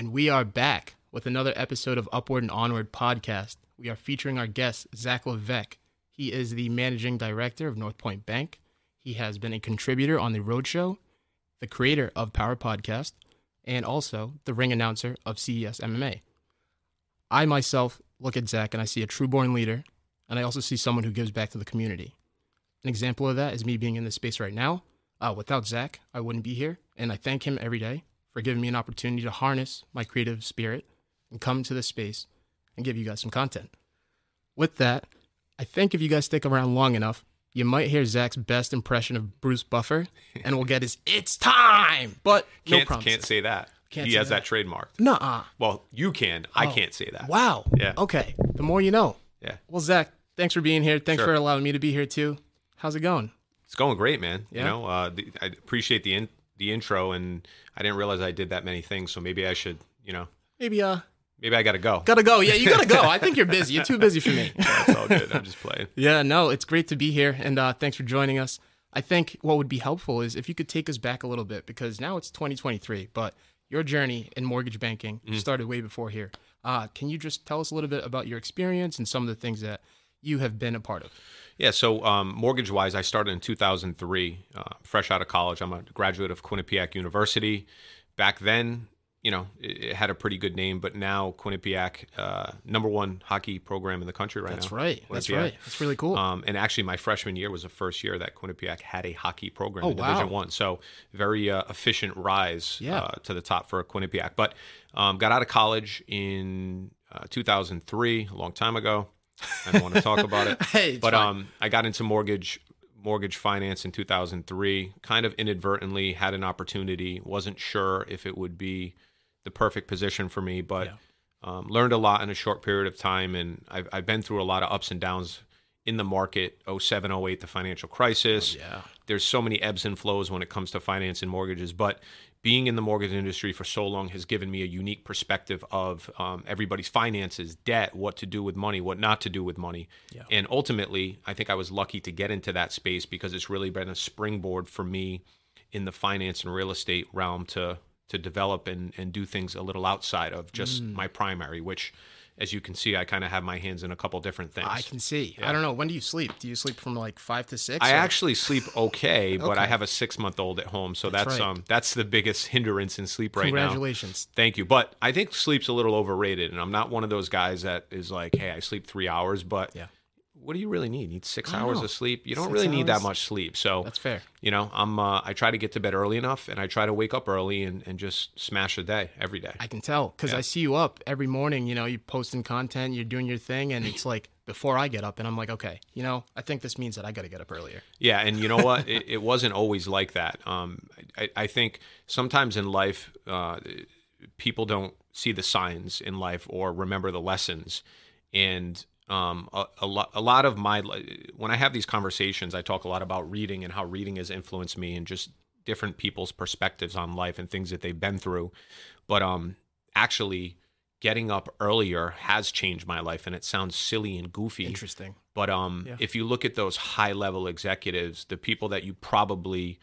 and we are back with another episode of Upward and Onward podcast. We are featuring our guest, Zack Levesque. He is the managing director of North Point Bank. He has been a contributor on The Roadshow, the creator of Power Podcast, and also the ring announcer of CES MMA. I myself look at Zack and I see a true born leader, and I also see someone who gives back to the community. An example of that is me being in this space right now. Uh, without Zack, I wouldn't be here, and I thank him every day for giving me an opportunity to harness my creative spirit and come to this space and give you guys some content. With that, I think if you guys stick around long enough, you might hear Zack's best impression of Bruce Buffer, and we'll get his "It's time," but no Can't, promises. can't say that. Can't he say has that. that, trademarked. Nuh-uh. Well, you can. I Oh. can't say that. Wow. Yeah. Okay. The more you know. Yeah. Well, Zack, thanks for being here. Thanks Sure. for allowing me to be here too. How's it going? It's going great, man. Yeah? You know, uh, the, I appreciate the in, the intro, and I didn't realize I did that many things. So maybe I should, you know, Maybe uh, maybe I got to go. gotta go. Yeah, you gotta go. I think you're busy. You're too busy for me. That's all good. I'm just playing. Yeah, no, it's great to be here, and uh, thanks for joining us. I think what would be helpful is if you could take us back a little bit because now it's 2023, but your journey in mortgage banking started way before here. Uh, can you just tell us a little bit about your experience and some of the things that you have been a part of? Yeah. So um, mortgage wise, I started in 2003, uh, fresh out of college. I'm a graduate of Quinnipiac University. Back then, you know, it, it had a pretty good name, but now Quinnipiac, uh, number one hockey program in the country right That's now. right. That's Quinnipiac. right. That's really cool. Um, and actually, my freshman year was the first year that Quinnipiac had a hockey program Oh, in Division. One. So very uh, efficient rise Yeah. uh, to the top for Quinnipiac. But um, got out of college in uh, 2003, a long time ago. I don't want to talk about it. Hey, but fine. um, I got into mortgage mortgage finance in 2003. Kind of inadvertently had an opportunity. wasn't sure if it would be the perfect position for me, but Yeah. um, learned a lot in a short period of time. And I've, I've been through a lot of ups and downs in the market 07, 08, the financial crisis. yeah. There's so many ebbs and flows when it comes to finance and mortgages, but being in the mortgage industry for so long has given me a unique perspective of um, everybody's finances, debt, what to do with money, what not to do with money. Yeah. And ultimately, I think I was lucky to get into that space because it's really been a springboard for me in the finance and real estate realm to to develop and, and do things a little outside of just Mm. my primary, which as you can see, I kind of have my hands in a couple different things. I can see. I don't know. When do you sleep? Do you sleep from like five to six? I or- actually sleep okay, but I have a six month old at home, so That's that's, right. um that's the biggest hindrance in sleep right now. Congratulations. Thank you, but I think sleep's a little overrated, and I'm not one of those guys that is like, hey, I sleep three hours, but Yeah. What do you really need? You need six hours know. of sleep. You don't Six really need that much sleep. So That's fair. you know, I'm uh, I try to get to bed early enough, and I try to wake up early and, and just smash a day every day. I can tell because Yeah. I see you up every morning. You know, you're posting content, you're doing your thing, and it's like before I get up, and I'm like, okay, you know, I think this means that I got to get up earlier. Yeah, and you know what? it, it wasn't always like that. Um, I, I think sometimes in life, uh, people don't see the signs in life or remember the lessons. And um, a, a, lot, a lot of my when I have these conversations, I talk a lot about reading and how reading has influenced me and just different people's perspectives on life and things that they've been through. But um, actually, getting up earlier has changed my life, and it sounds silly and goofy. Interesting. But um, Yeah. if you look at those high level executives, the people that you probably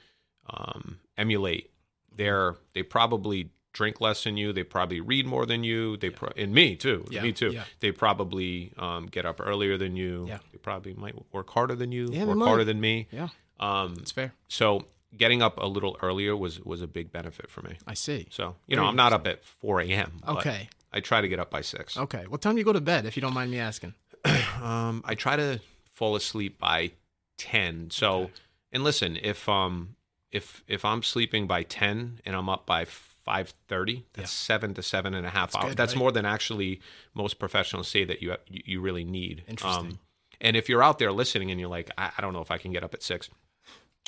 um, emulate, they're they probably drink less than you. They probably read more than you. They pro- and me too. Yeah, Me too. yeah. They probably um, get up earlier than you. Yeah. They probably might work harder than you. Yeah, work harder than me. Yeah, Um, it's fair. so getting up a little earlier was was a big benefit for me. I see. So you know, I'm not up at 4 a.m. Okay. I try to get up by six. Okay. What time do you go to bed, if you don't mind me asking? Um, I try to fall asleep by ten. So, Okay. and listen, if um, if if I'm sleeping by ten and I'm up by five thirty, that's seven to seven and a half That's hours. good, that's right? more than actually most professionals say that you you, you really need. Interesting. Um, and if you're out there listening and you're like, I, I don't know if I can get up at six,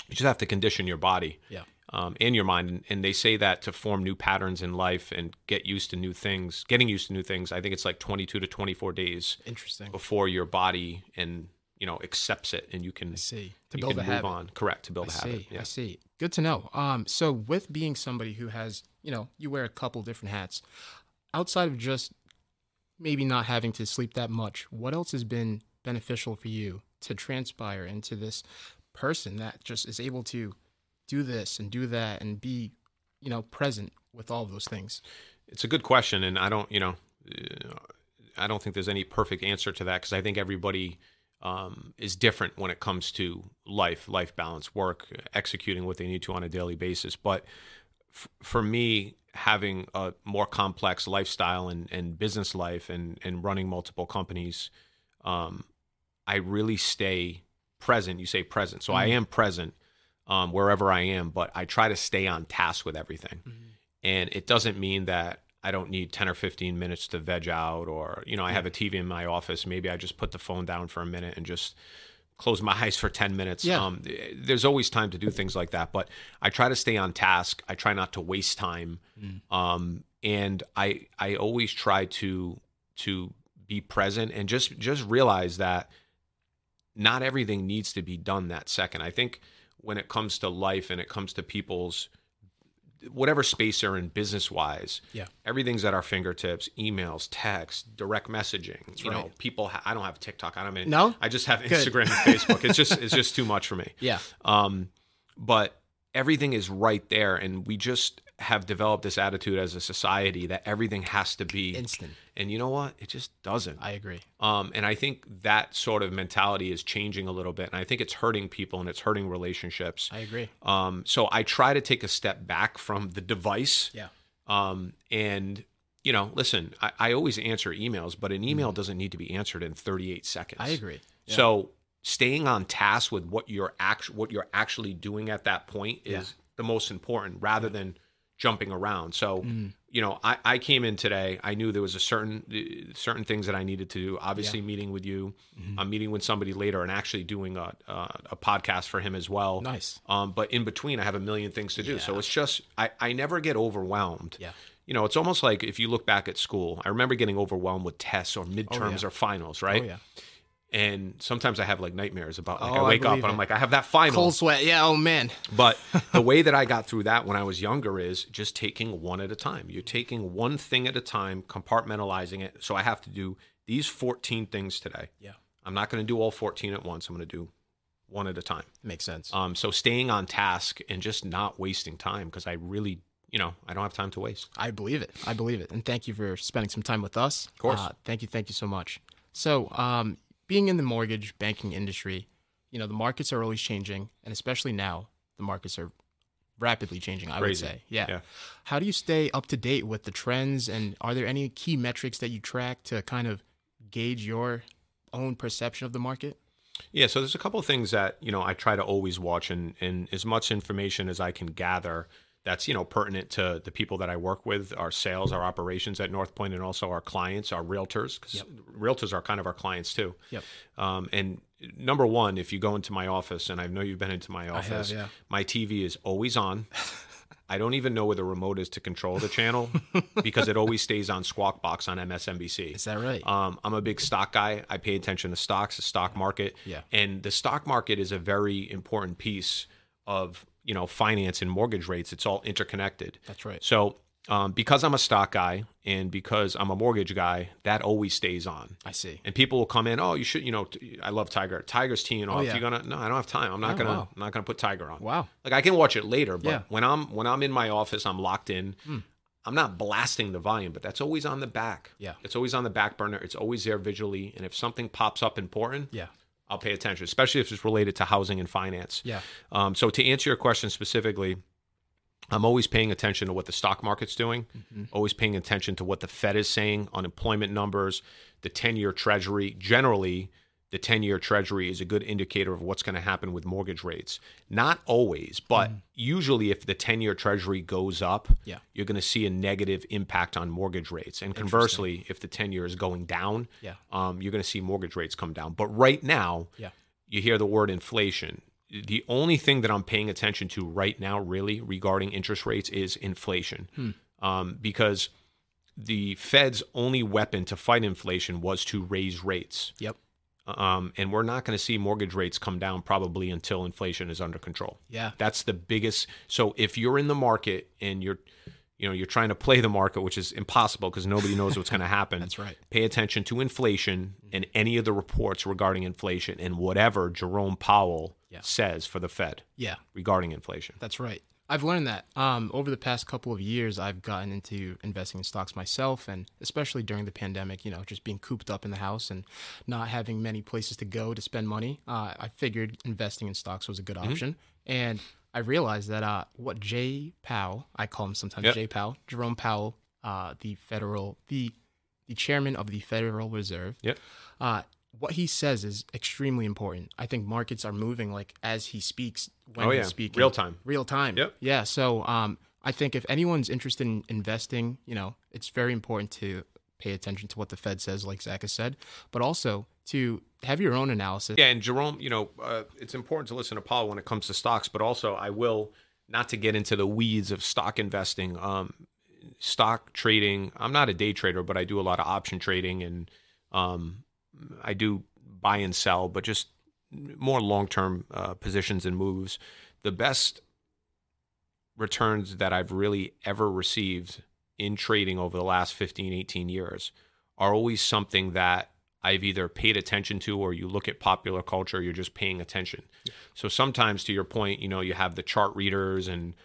you just have to condition your body Yeah. um, and your mind. And, and they say that to form new patterns in life and get used to new things, getting used to new things, I think it's like 22 to 24 days Interesting. before your body and you know accepts it and you can I see. To build a move habit. on. Correct to build I a habit. see. Yeah. I see. Good to know. Um, so with being somebody who has, you know, you wear a couple different hats, outside of just maybe not having to sleep that much, what else has been beneficial for you to transpire into this person that just is able to do this and do that and be, you know, present with all of those things? It's a good question, and I don't, you know, uh, I don't think there's any perfect answer to that because I think everybody um, is different when it comes to life, life balance, work, executing what they need to on a daily basis. But f- for me, having a more complex lifestyle and, and business life and, and running multiple companies, um, I really stay present. You say present. So mm-hmm. I am present um, wherever I am, but I try to stay on task with everything. Mm-hmm. And it doesn't mean that I don't need 10 or 15 minutes to veg out, or, you know, I have a TV in my office. Maybe I just put the phone down for a minute and just close my eyes for 10 minutes. Yeah. Um, there's always time to do things like that, but I try to stay on task. I try not to waste time. Mm. Um, and I, I always try to, to be present and just, just realize that not everything needs to be done that second. I think when it comes to life and it comes to people's whatever space they're in business wise. Yeah. Everything's at our fingertips, emails, text, direct messaging. That's you right. know, people ha- I don't have TikTok. I don't mean No? I just have Good. Instagram and Facebook. It's just it's just too much for me. Yeah. Um but everything is right there and we just have developed this attitude as a society that everything has to be Instant. And you know what? It just doesn't. I agree. Um, and I think that sort of mentality is changing a little bit. And I think it's hurting people and it's hurting relationships. I agree. Um, so I try to take a step back from the device. Yeah. Um, and, you know, listen, I, I always answer emails, but an email doesn't need to be answered in 38 seconds. I agree. Yeah. So staying on task with what you're act- what you're actually doing at that point is Yeah. the most important rather than jumping around. So, Mm. You know, I, I came in today. I knew there was a certain uh, certain things that I needed to do. Obviously, meeting with you, Mm-hmm. I'm meeting with somebody later, and actually doing a uh, a podcast for him as well. Nice. Um, but in between, I have a million things to do. So it's just I I never get overwhelmed. Yeah. You know, it's almost like if you look back at school. I remember getting overwhelmed with tests or midterms yeah. or finals, right? Oh yeah. And sometimes I have like nightmares about like Oh, I I wake up believe and I'm like I have that final. Cold sweat. Yeah. Oh man. But the way that I got through that when I was younger is just taking one at a time. You're taking one thing at a time, compartmentalizing it. So I have to do these 14 things today. Yeah. I'm not going to do all 14 at once. I'm going to do one at a time. Makes sense. Um, so staying on task and just not wasting time because I really, you know, I don't have time to waste. I believe it. I believe it. And thank you for spending some time with us. Of course. Uh, thank you. Thank you so much. So, um, being in the mortgage banking industry, you know, the markets are always changing. And especially now, the markets are rapidly changing, I Crazy. would say. Yeah. Yeah. How do you stay up to date with the trends? And are there any key metrics that you track to kind of gauge your own perception of the market? Yeah, so there's a couple of things that you know I try to always watch, and and as much information as I can gather that's you know pertinent to the people that I work with, our sales, our operations at North Point, and also our clients, our realtors, because realtors are kind of our clients too. Yep. Um, and number one, if you go into my office, and I know you've been into my have, office, yeah. my TV is always on. I don't even know where the remote is to control the channel because it always stays on Squawk Box on MSNBC. Is that right? Um, I'm a big stock guy. I pay attention to stocks, the stock market. Yeah. And the stock market is a very important piece of you know finance and mortgage rates. It's all interconnected. That's right. So um, because I'm a stock guy and because I'm a mortgage guy, that always stays on. I see. And people will come in. Oh, you should. You know, t- I love Tiger. Tiger's teeing off. Oh, yeah. You gonna? No, I don't have time. I'm not Oh, gonna. wow. I'm not gonna put Tiger on. Wow. Like I can watch it later, but Yeah. when I'm when I'm in my office, I'm locked in. Hmm. I'm not blasting the volume, but that's always on the back. Yeah. It's always on the back burner. It's always there visually. And if something pops up important, Yeah. I'll pay attention, especially if it's related to housing and finance. Yeah. Um, so to answer your question specifically, I'm always paying attention to what the stock market's doing, Mm-hmm. always paying attention to what the Fed is saying, unemployment numbers, the 10 year treasury. Generally, the 10 year treasury is a good indicator of what's going to happen with mortgage rates. Not always, but usually if the 10 year treasury goes up. Yeah. you're going to see a negative impact on mortgage rates. And conversely, if the 10 year is going down, Yeah. um, you're going to see mortgage rates come down. But right now, Yeah. you hear the word inflation. The only thing that I'm paying attention to right now, really, regarding interest rates is inflation. Um, because the Fed's only weapon to fight inflation was to raise rates. Yep. Um, and we're not going to see mortgage rates come down probably until inflation is under control. Yeah. That's the biggest. So if you're in the market and you're, you know, you're trying to play the market, which is impossible because nobody knows what's going to happen. That's right. Pay attention to inflation and any of the reports regarding inflation and whatever Jerome Powell Yeah. says for the Fed Yeah. regarding inflation. That's right. I've learned that um, over the past couple of years, I've gotten into investing in stocks myself, and especially during the pandemic, you know, just being cooped up in the house and not having many places to go to spend money. Uh, I figured investing in stocks was a good option, and I realized that uh, what Jay Powell, I call him sometimes Yep. Jay Powell, Jerome Powell, uh, the federal, the the chairman of the Federal Reserve, Yep. What he says is extremely important. I think markets are moving like as he speaks when Oh, he's speaking. Real time. Real time. Yep. Yeah. So um, I think if anyone's interested in investing, you know, it's very important to pay attention to what the Fed says, like Zack has said, but also to have your own analysis. Yeah, and Jerome, you know, uh, it's important to listen to Powell when it comes to stocks, but also I will not to get into the weeds of stock investing. Um, stock trading. I'm not a day trader, but I do a lot of option trading, and um, I do buy and sell, but just more long term uh, positions and moves. The best returns that I've really ever received in trading over the last 15, 18 years are always something that I've either paid attention to or you look at popular culture, you're just paying attention. So sometimes, to your point, you know, you have the chart readers and,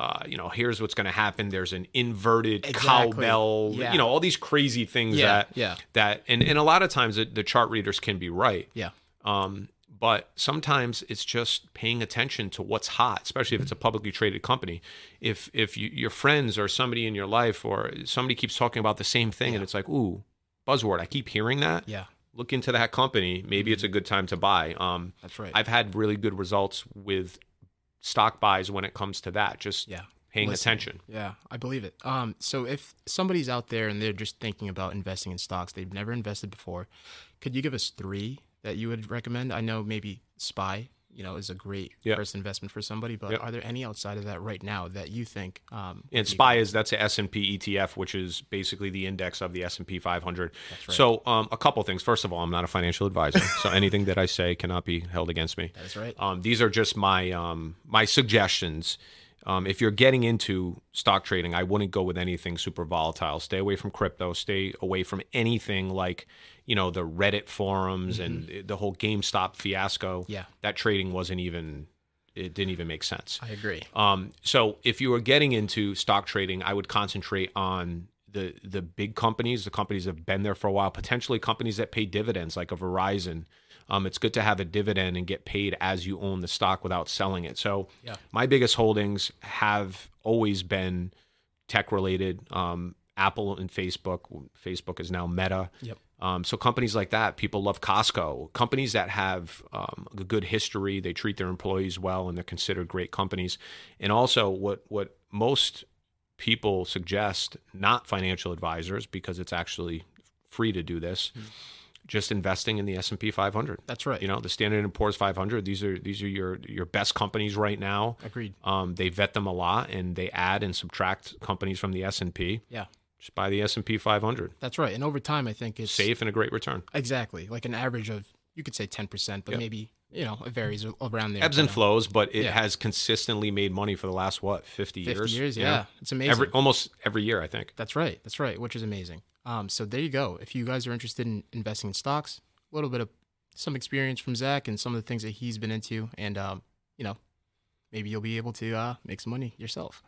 uh, you know, here's what's going to happen. There's an inverted Exactly. cowbell, Yeah. you know, all these crazy things Yeah, that, yeah. that, and, and a lot of times the, the chart readers can be right. Yeah. Um, but sometimes it's just paying attention to what's hot, especially if it's a publicly traded company. If if you, your friends or somebody in your life or somebody keeps talking about the same thing, and it's like, ooh, buzzword. I keep hearing that. Yeah. Look into that company. Maybe it's a good time to buy. Um, That's right. I've had really good results with stock buys when it comes to that. Just yeah. paying Listening. attention. Yeah, I believe it. Um, so if somebody's out there and they're just thinking about investing in stocks, they've never invested before, could you give us three that you would recommend? I know maybe Spy, you know, is a great Yeah. first investment for somebody, but are there any outside of that right now that you think? Um, And SPY is that's a S&P ETF, which is basically the index of the S&P 500. right. So um, a couple things. First of all, I'm not a financial advisor, so anything that I say cannot be held against me. That's right. Um, these are just my um, my suggestions. Um, if you're getting into stock trading, I wouldn't go with anything super volatile. Stay away from crypto. Stay away from anything like you know the Reddit forums and the whole GameStop fiasco. Mm-hmm. Yeah. that trading wasn't even it didn't even make sense. I agree. Um, so if you were getting into stock trading, I would concentrate on the the big companies, the companies that have been there for a while, potentially companies that pay dividends like a Verizon. Um, it's good to have a dividend and get paid as you own the stock without selling it. So Yeah. my biggest holdings have always been tech related. Um, Apple and Facebook. Facebook is now Meta. Yep. Um, so companies like that, people love Costco. Companies that have um, a good history, they treat their employees well, and they're considered great companies. And also, what what most people suggest, not financial advisors, because it's actually free to do this, just investing in the S and P 500. That's right. You know, the Standard and Poor's 500. These are these are your your best companies right now. Agreed. Um, they vet them a lot, and they add and subtract companies from the S and P. Yeah. Just buy the S and P 500. That's right. And over time, I think it's Safe and a great return. Exactly. Like an average of, you could say 10%, but Yep. maybe, you know, it varies around there. ebbs and uh, flows, but it Yeah. has consistently made money for the last what 50, 50 years. years. Yeah. know? It's amazing. every almost every year, I think. That's right. That's right. Which is amazing. Um, so there you go. If you guys are interested in investing in stocks, a little bit of some experience from Zack and some of the things that he's been into, and um, you know, maybe you'll be able to uh, make some money yourself.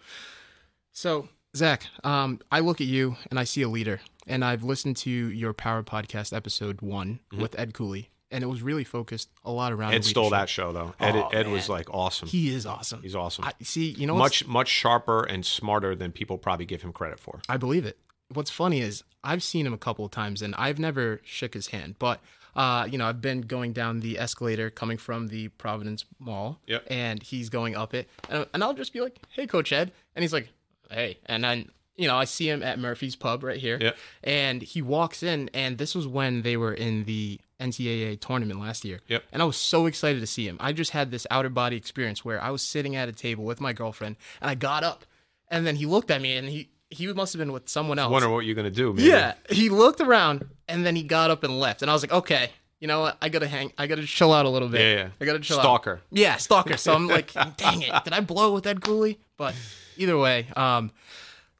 So Zack, um, I look at you and I see a leader, and I've listened to your Power Podcast episode one with Ed Cooley, and it was really focused a lot around. Mm-hmm. Ed stole that show though. Ed, Oh, Ed was like awesome. He is awesome. He's awesome. I see. You know, much much sharper and smarter than people probably give him credit for. I believe it. What's funny is I've seen him a couple of times and I've never shook his hand, but uh, you know, I've been going down the escalator coming from the Providence Mall, Yep. and he's going up it, and, and I'll just be like, "Hey, Coach Ed," and he's like, "Hey," and then you know, I see him at Murphy's Pub right here, Yep. and he walks in, and this was when they were in the NCAA tournament last year, Yep. and I was so excited to see him. I just had this outer body experience where I was sitting at a table with my girlfriend, and I got up, and then he looked at me, and he he must have been with someone else. Wonder what you're gonna do, man. Yeah, he looked around and then he got up and left, and I was like, okay, you know what? I gotta hang. I gotta chill out a little bit. Yeah, yeah. I gotta chill out. Stalker. Yeah, stalker. So I'm like, dang it, did I blow with Ed Cooley? But either way, um,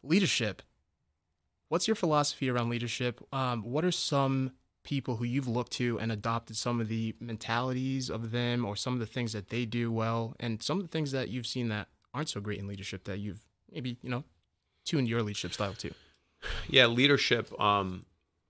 leadership. What's your philosophy around leadership? Um, what are some people who you've looked to and adopted some of the mentalities of them, or some of the things that they do well, and some of the things that you've seen that aren't so great in leadership that you've maybe you know tuned your leadership style to? Yeah, leadership. Um,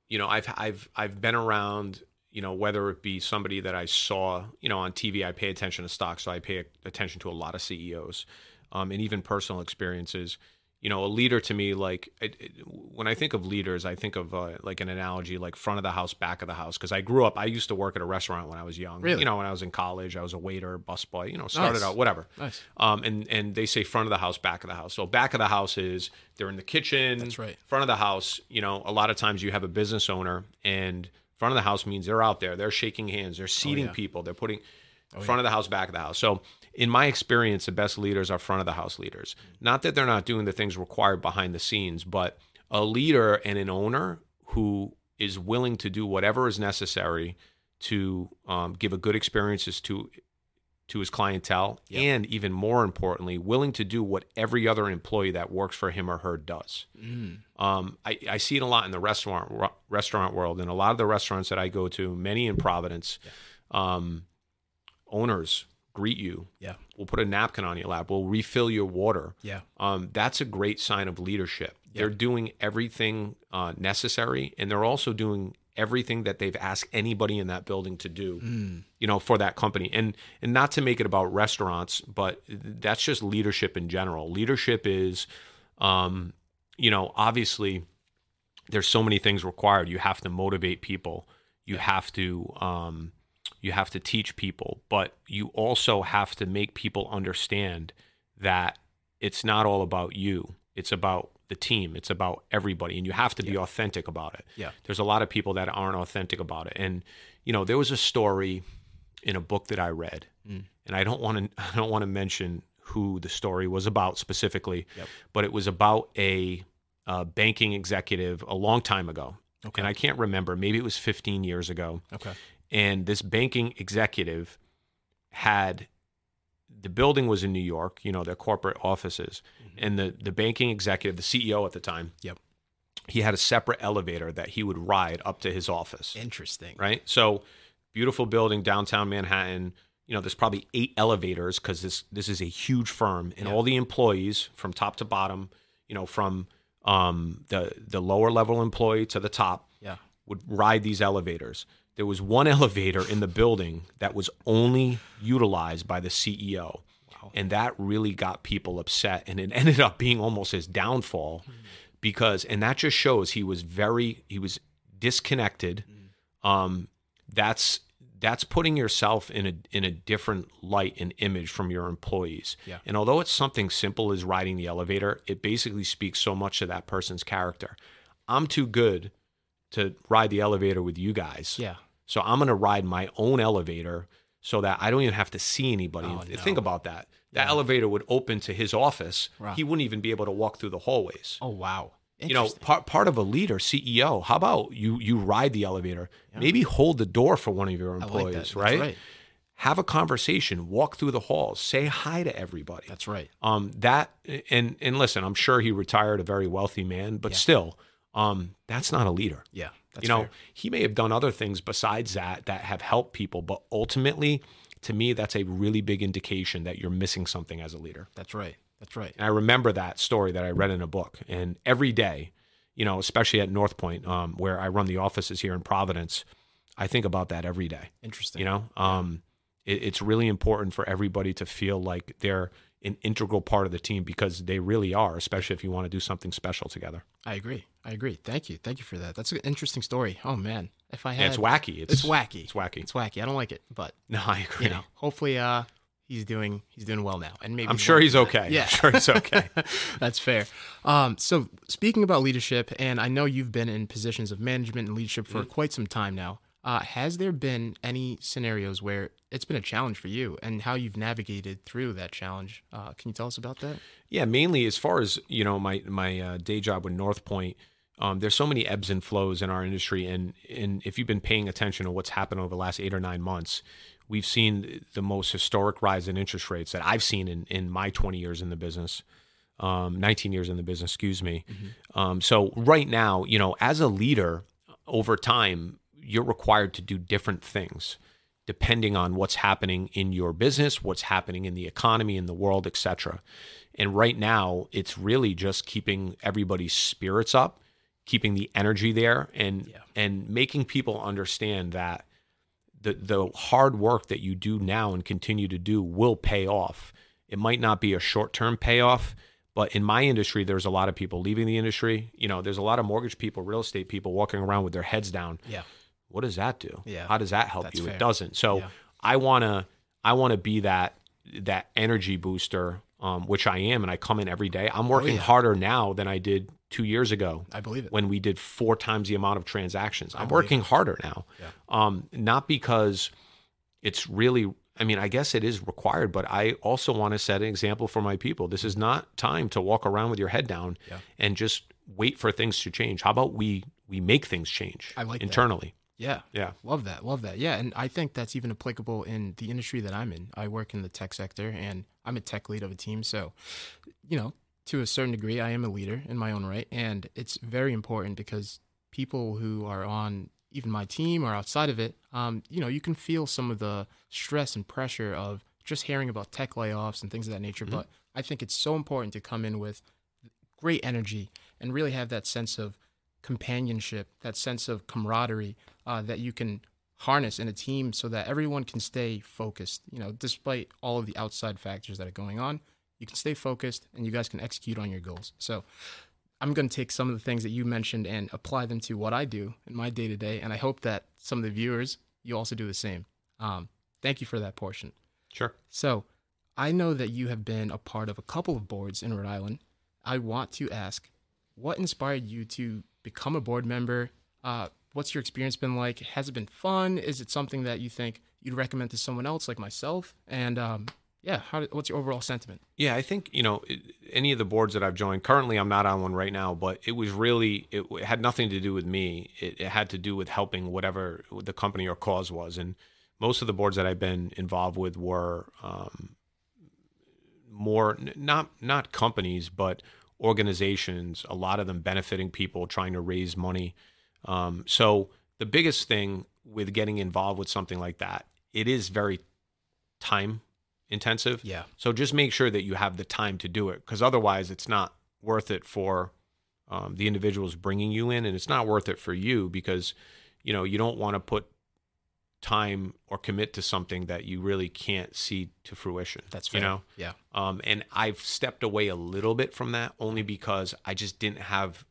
you know, I've I've I've been around. You know, whether it be somebody that I saw, you know, on TV, I pay attention to stocks, so I pay attention to a lot of CEOs, um, and even personal experiences you know, a leader to me, like it, it, when I think of leaders, I think of uh, like an analogy, like front of the house, back of the house. Because I grew up, I used to work at a restaurant when I was young. Really? You know, when I was in college, I was a waiter, busboy. You know, started Nice. out whatever. Nice. Um, and and they say front of the house, back of the house. So back of the house is they're in the kitchen. That's right. Front of the house, you know, a lot of times you have a business owner, and front of the house means they're out there, they're shaking hands, they're seating Oh, yeah. people, they're putting front of the house, back of the house. So, in my experience, the best leaders are front of the house leaders. Not that they're not doing the things required behind the scenes, but a leader and an owner who is willing to do whatever is necessary to um, give a good experiences to to his clientele, Yep. and even more importantly, willing to do what every other employee that works for him or her does. Mm. Um, I, I see it a lot in the restaurant ru- restaurant world, and a lot of the restaurants that I go to, many in Providence, um, owners greet you. Yeah. We'll put a napkin on your lap. We'll refill your water. Yeah. Um, that's a great sign of leadership. They're doing everything uh, necessary, and they're also doing everything that they've asked anybody in that building to do. Mm. You know, for that company, and and not to make it about restaurants, but that's just leadership in general. Leadership is, um, you know, obviously, there's so many things required. You have to motivate people. You have to. Um, you have to teach people, but you also have to make people understand that it's not all about you. It's about the team. It's about everybody, and you have to be authentic about it. Yeah. There's a lot of people that aren't authentic about it, and you know there was a story in a book that I read, Mm. and I don't want to I don't want to mention who the story was about specifically, Yep. but it was about a, uh banking executive a long time ago, Okay. and I can't remember. Maybe it was 15 years ago okay. And this banking executive had the building was in New York, you know, their corporate offices, and the the banking executive, the CEO at the time, Mm-hmm. Yep. he had a separate elevator that he would ride up to his office, Interesting. right? So, beautiful building downtown Manhattan. You know, there's probably eight elevators because this this is a huge firm, and Yeah. all the employees from top to bottom, you know, from um, the the lower level employee to the top, Yeah. would ride these elevators. There was one elevator in the building that was only utilized by the CEO. Wow. And that really got people upset. And it ended up being almost his downfall because, and that just shows he was very, he was disconnected. Um, that's, that's putting yourself in a in a different light and image from your employees. Yeah. And although it's something simple as riding the elevator, it basically speaks so much to that person's character. I'm too good to ride the elevator with you guys. Yeah. So I'm going to ride my own elevator so that I don't even have to see anybody. Oh, no. Think about that. That elevator would open to his office. He wouldn't even be able to walk through the hallways. Oh wow. You know, part part of a leader, CEO. How about you you ride the elevator? Maybe hold the door for one of your like employees. That's right? right. Have a conversation, walk through the halls, say hi to everybody. That's right. Um, that and and listen, I'm sure he retired a very wealthy man, but Yeah. still, um, that's not a leader Yeah. That's you know fair. he may have done other things besides that that have helped people but ultimately to me that's a really big indication that you're missing something as a leader That's right. That's right. and i remember that story that i read in a book and every day you know especially at north point um, where i run the offices here in providence i think about that every day Interesting. you know um, it, it's really important for everybody to feel like they're an integral part of the team because they really are especially if you want to do something special together I agree. I agree. Thank you. Thank you for that. That's an interesting story. Oh man. If I had yeah, it's wacky it's, It's wacky. it's wacky It's wacky. I don't like it, but no i agree you know, hopefully uh he's doing he's doing well now. And maybe i'm sure he's okay Yeah. i'm sure he's okay That's fair. Um, so speaking about leadership, and I know you've been in positions of management and leadership for quite some time now. Uh, has there been any scenarios where it's been a challenge for you, and how you've navigated through that challenge? Uh, can you tell us about that? Yeah, mainly as far as you know, my my uh, day job with North Point. Um, there's so many ebbs and flows in our industry, and and if you've been paying attention to what's happened over the last eight or nine months, we've seen the most historic rise in interest rates that I've seen in in my 20 years in the business, um, 19 years in the business, excuse me. Um, so right now, you know, as a leader, over time, you're required to do different things. depending on what's happening in your business, what's happening in the economy, in the world, etc. And right now, it's really just keeping everybody's spirits up, keeping the energy there, and Yeah. and making people understand that the the hard work that you do now and continue to do will pay off. It might not be a short term payoff, but in my industry, there's a lot of people leaving the industry. You know, there's a lot of mortgage people, real estate people walking around with their heads down. Yeah. What does that do? Yeah. How does that help That's you? fair. It doesn't. So Yeah. I wanna I wanna be that that energy booster, um, which I am, and I come in every day. I'm working Oh, yeah. harder now than I did two years ago I believe it. when we did four times the amount of transactions. I'm working harder now. Yeah. Um, not because it's really, I mean, I guess it is required, but I also want to set an example for my people. This is not time to walk around with your head down Yeah. and just wait for things to change. How about we we make things change I like that. Yeah. Yeah. Love that. Love that. Yeah. And I think that's even applicable in the industry that I'm in. I work in the tech sector and I'm a tech lead of a team. So, you know, to a certain degree, I am a leader in my own right. And it's very important because people who are on even my team or outside of it, um, you know, you can feel some of the stress and pressure of just hearing about tech layoffs and things of that nature. But I think it's so important to come in with great energy and really have that sense of companionship, that sense of camaraderie uh, that you can harness in a team so that everyone can stay focused. You know, despite all of the outside factors that are going on, you can stay focused and you guys can execute on your goals. So I'm going to take some of the things that you mentioned and apply them to what I do in my day to day. And I hope that some of the viewers, you also do the same. Um, thank you for that portion. Sure. So, I know that you have been a part of a couple of boards in Rhode Island. I want to ask, what inspired you to become a board member? Uh, what's your experience been like? Has it been fun? Is it something that you think you'd recommend to someone else like myself? And um, yeah, how, what's your overall sentiment? Yeah, I think you know any of the boards that I've joined. Currently, I'm not on one right now, but it was really it, it had nothing to do with me. It, it had to do with helping whatever the company or cause was, and most of the boards that I've been involved with were um, more not not companies, but organizations. A lot of them benefiting people, trying to raise money. Um, so the biggest thing with getting involved with something like that, it is very time intensive. Yeah. So just make sure that you have the time to do it, because otherwise, it's not worth it for um, the individuals bringing you in, and it's not worth it for you because you know you don't want to put time or commit to something that you really can't see to fruition. That's fair. you know. Yeah. Um, and I've stepped away a little bit from that only because I just didn't have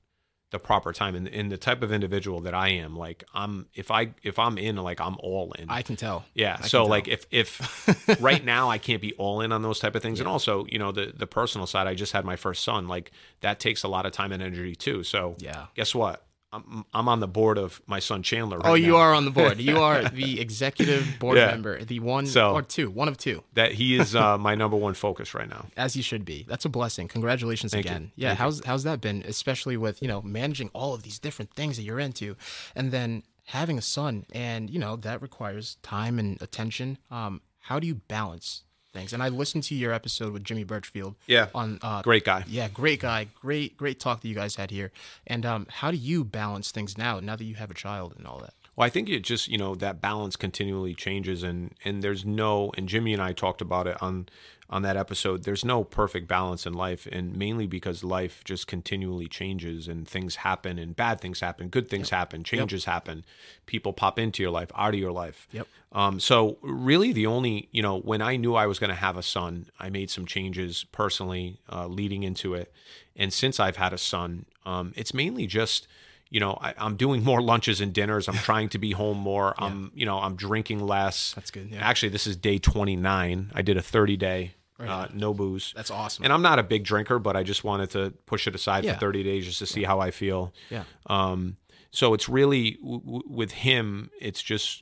the proper time. And, and the type of individual that I am, like I'm, if I if I'm in, like I'm all in. I can tell. Yeah. I so like if if right now I can't be all in on those type of things, and also you know the the personal side, I just had my first son. Like that takes a lot of time and energy too. So Yeah. guess what? I'm I'm on the board of my son Chandler. Right Oh, you now. are on the board. You are the executive board Yeah. member, the one So- or two, one of two, That he is uh, my number one focus right now. as you should be. That's a blessing. Congratulations Thank you. again. Yeah, Thank you. how's how's that been, especially with you know managing all of these different things that you're into, and then having a son, and you know that requires time and attention. Um, how do you balance things? And I listened to your episode with Jimmy Burchfield. Yeah. On uh, Great guy. Yeah, great guy. Great, great talk that you guys had here. And um, how do you balance things now, now that you have a child and all that? Well, I think it just you know that balance continually changes, and and there's no and Jimmy and I talked about it on on that episode. There's no perfect balance in life, and mainly because life just continually changes, and things happen, and bad things happen, good things happen, changes happen, people pop into your life, out of your life. Yep. Um, so really, the only you know when I knew I was going to have a son, I made some changes personally uh, leading into it, and since I've had a son, um, it's mainly just you know I, I'm doing more lunches and dinners. I'm trying to be home more. I'm you know I'm drinking less. That's good, yeah. Actually, this is day 29. I did a 30 day uh, no booze. That's awesome. And I'm not a big drinker, but I just wanted to push it aside Yeah. for 30 days just to see how I feel. yeah. Um, so it's really w- w- with him, it's just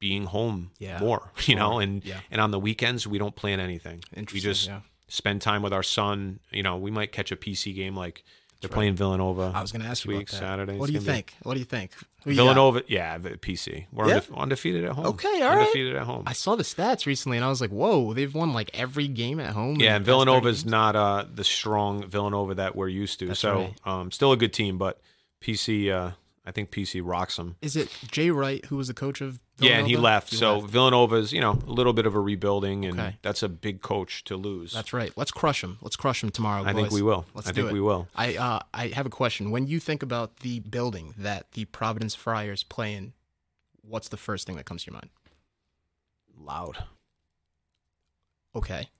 being home Yeah. more, you know, and Yeah. and on the weekends we don't plan anything. Interesting, we just yeah. spend time with our son. You know, we might catch a PC game like they're playing Villanova. I was going to ask you about that. Saturday. What do you gonna be- think? What do you think? Who you? Villanova, yeah, the PC. We're Yeah? undef- undefeated at home. Okay, all right. undefeated at home. I saw the stats recently, and I was like, "Whoa, they've won like every game at home." Yeah, and the past 30 Villanova's not uh, the strong Villanova that we're used to. That's so right. um, still a good team, but PC, uh, I think PC rocks them. Is it Jay Wright who was the coach of Yeah, and he left. He so left. Villanova's, you know, a little bit of a rebuilding, and Okay. that's a big coach to lose. That's right. Let's crush him. Let's crush him tomorrow. I think we will. Let's I do think it. we will. I uh, I have a question. When you think about the building that the Providence Friars play in, what's the first thing that comes to your mind? Loud. Okay.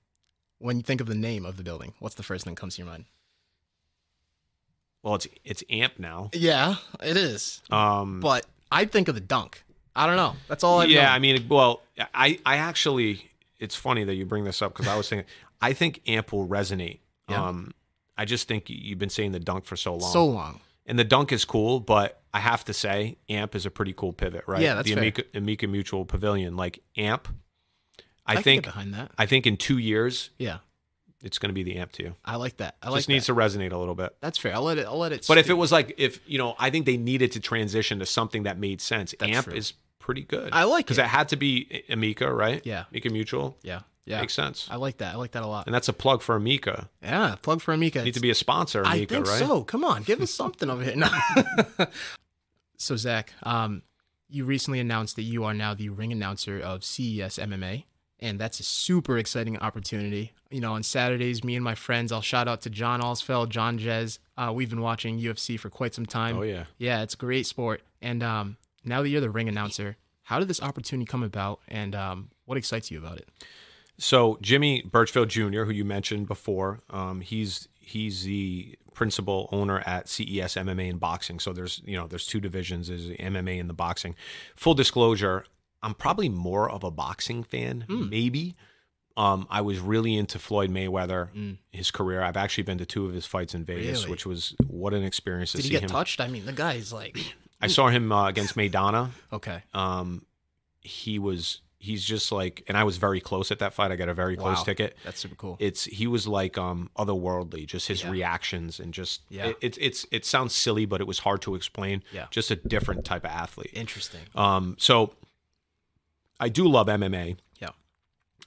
When you think of the name of the building, what's the first thing that comes to your mind? Well, it's it's amp now. Yeah, it is. Um, But I think of the dunk. I don't know. That's all I know. yeah, I mean, well, I I actually, it's funny that you bring this up because I was thinking, I think amp will resonate. Yeah. Um, I just think you've been saying the dunk for so long. so long. and the dunk is cool, but I have to say, amp is a pretty cool pivot, right? Yeah, that's the fair. Amica, Amica Mutual Pavilion, like amp. I, I, think get behind that. I think in two years Yeah, it's going to be the amp too. I like that. I like just needs to resonate a little bit. That's fair. I'll let it. I'll let it. But if it was like if you know, I think they needed to transition to something that made sense. That's amp true. is pretty good. I like because it. it had to be Amica, right? Yeah. Amica Mutual yeah, yeah, makes sense, I like that. I like that a lot. and that's a plug for Amica. Yeah, plug for Amica. Need to be a sponsor, I think right? so. Come on, give us something over here. No. so Zack, um, you recently announced that you are now the ring announcer of CES MMA, and that's a super exciting opportunity. You know, on Saturdays, me and my friends, I'll shout out to John Allsfeld, John Jez. Uh, we've been watching UFC for quite some time. Oh yeah. Yeah, it's a great sport. And um, now that you're the ring announcer, how did this opportunity come about, and um, what excites you about it? So Jimmy Burchfield Jr., who you mentioned before, um, he's he's the principal owner at CES MMA and boxing. So there's you know there's two divisions: there's the MMA and the boxing. Full disclosure, I'm probably more of a boxing fan, Hmm. maybe. Um, I was really into Floyd Mayweather, Mm. his career. I've actually been to two of his fights in Vegas, Really? which was what an experience to Did see he get him. touched? I mean, the guy's like, I saw him uh, against Maidana. okay, Um, he was he's just like, and I was very close at that fight. I got a very close Wow. ticket. that's super cool. It's he was like um otherworldly, just his Yeah. reactions and just Yeah. it, it's it's it sounds silly, but it was hard to explain. Yeah. just a different type of athlete. Interesting. Um, so I do love MMA.